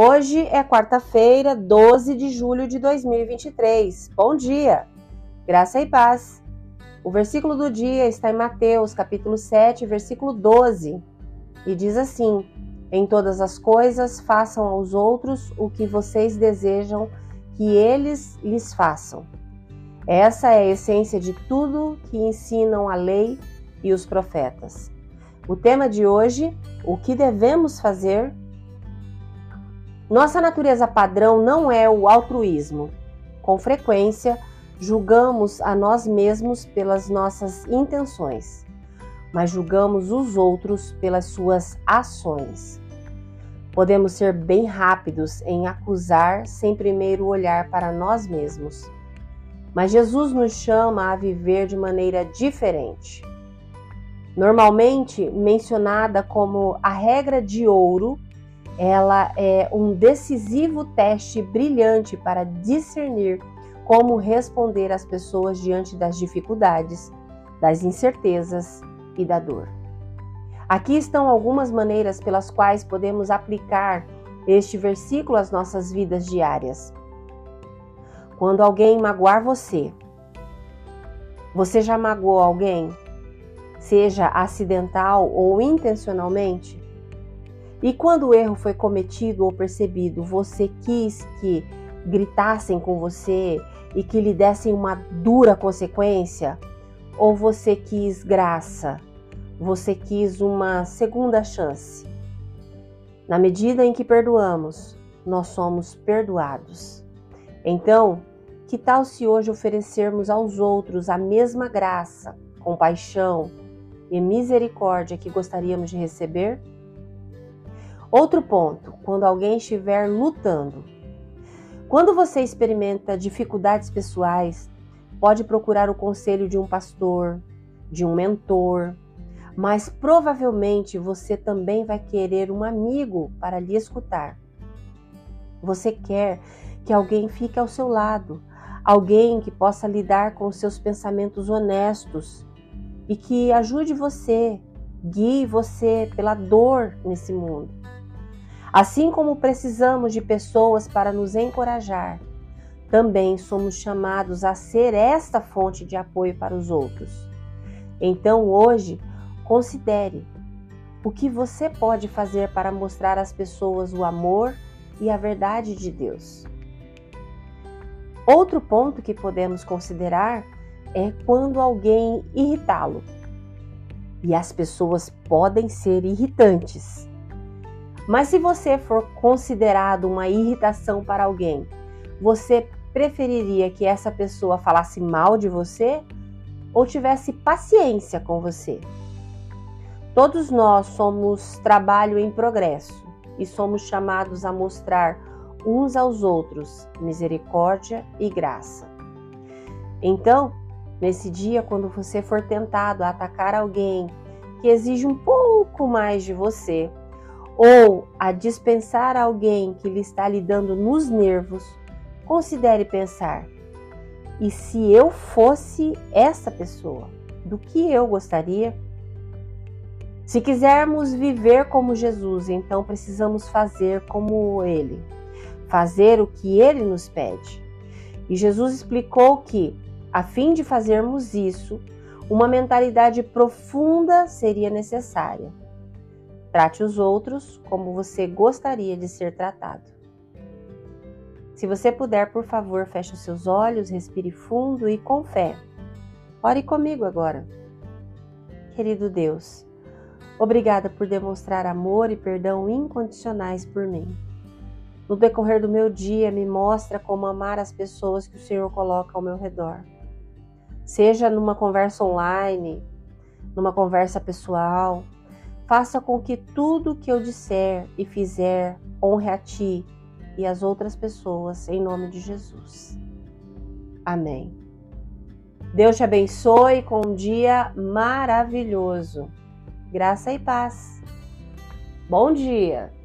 Hoje é quarta-feira, 12 de julho de 2023. Bom dia, graça e paz. O versículo do dia está em Mateus, capítulo 7, versículo 12, e diz assim: Em todas as coisas façam aos outros o que vocês desejam que eles lhes façam. Essa é a essência de tudo que ensinam a lei e os profetas. O tema de hoje: o que devemos fazer nossa natureza padrão não é o altruísmo. Com frequência, julgamos a nós mesmos pelas nossas intenções, mas julgamos os outros pelas suas ações. Podemos ser bem rápidos em acusar sem primeiro olhar para nós mesmos. Mas Jesus nos chama a viver de maneira diferente. Normalmente mencionada como a regra de ouro ela é um decisivo teste brilhante para discernir como responder às pessoas diante das dificuldades, das incertezas e da dor. Aqui estão algumas maneiras pelas quais podemos aplicar este versículo às nossas vidas diárias. Quando alguém magoar você, você já magoou alguém, seja acidental ou intencionalmente? E quando o erro foi cometido ou percebido, você quis que gritassem com você e que lhe dessem uma dura consequência? Ou você quis graça? Você quis uma segunda chance? Na medida em que perdoamos, nós somos perdoados. Então, que tal se hoje oferecermos aos outros a mesma graça, compaixão e misericórdia que gostaríamos de receber? Outro ponto, quando alguém estiver lutando. Quando você experimenta dificuldades pessoais, pode procurar o conselho de um pastor, de um mentor, mas provavelmente você também vai querer um amigo para lhe escutar. Você quer que alguém fique ao seu lado, alguém que possa lidar com seus pensamentos honestos e que ajude você, guie você pela dor nesse mundo. Assim como precisamos de pessoas para nos encorajar, também somos chamados a ser esta fonte de apoio para os outros. Então, hoje, considere o que você pode fazer para mostrar às pessoas o amor e a verdade de Deus. Outro ponto que podemos considerar é quando alguém irritá-lo. E as pessoas podem ser irritantes. Mas se você for considerado uma irritação para alguém, você preferiria que essa pessoa falasse mal de você ou tivesse paciência com você? Todos nós somos trabalho em progresso e somos chamados a mostrar uns aos outros misericórdia e graça. Então, nesse dia, quando você for tentado a atacar alguém que exige um pouco mais de você, ou a dispensar alguém que lhe está lhe dando nos nervos, considere pensar: e se eu fosse essa pessoa, do que eu gostaria? Se quisermos viver como Jesus, então precisamos fazer como ele, fazer o que ele nos pede. E Jesus explicou que, a fim de fazermos isso, uma mentalidade profunda seria necessária. Trate os outros como você gostaria de ser tratado. Se você puder, por favor, feche os seus olhos, respire fundo e com fé. Ore comigo agora. Querido Deus, obrigada por demonstrar amor e perdão incondicionais por mim. No decorrer do meu dia, me mostra como amar as pessoas que o Senhor coloca ao meu redor. Seja numa conversa online, numa conversa pessoal, Faça com que tudo que eu disser e fizer honre a ti e as outras pessoas, em nome de Jesus. Amém. Deus te abençoe com um dia maravilhoso. Graça e paz. Bom dia!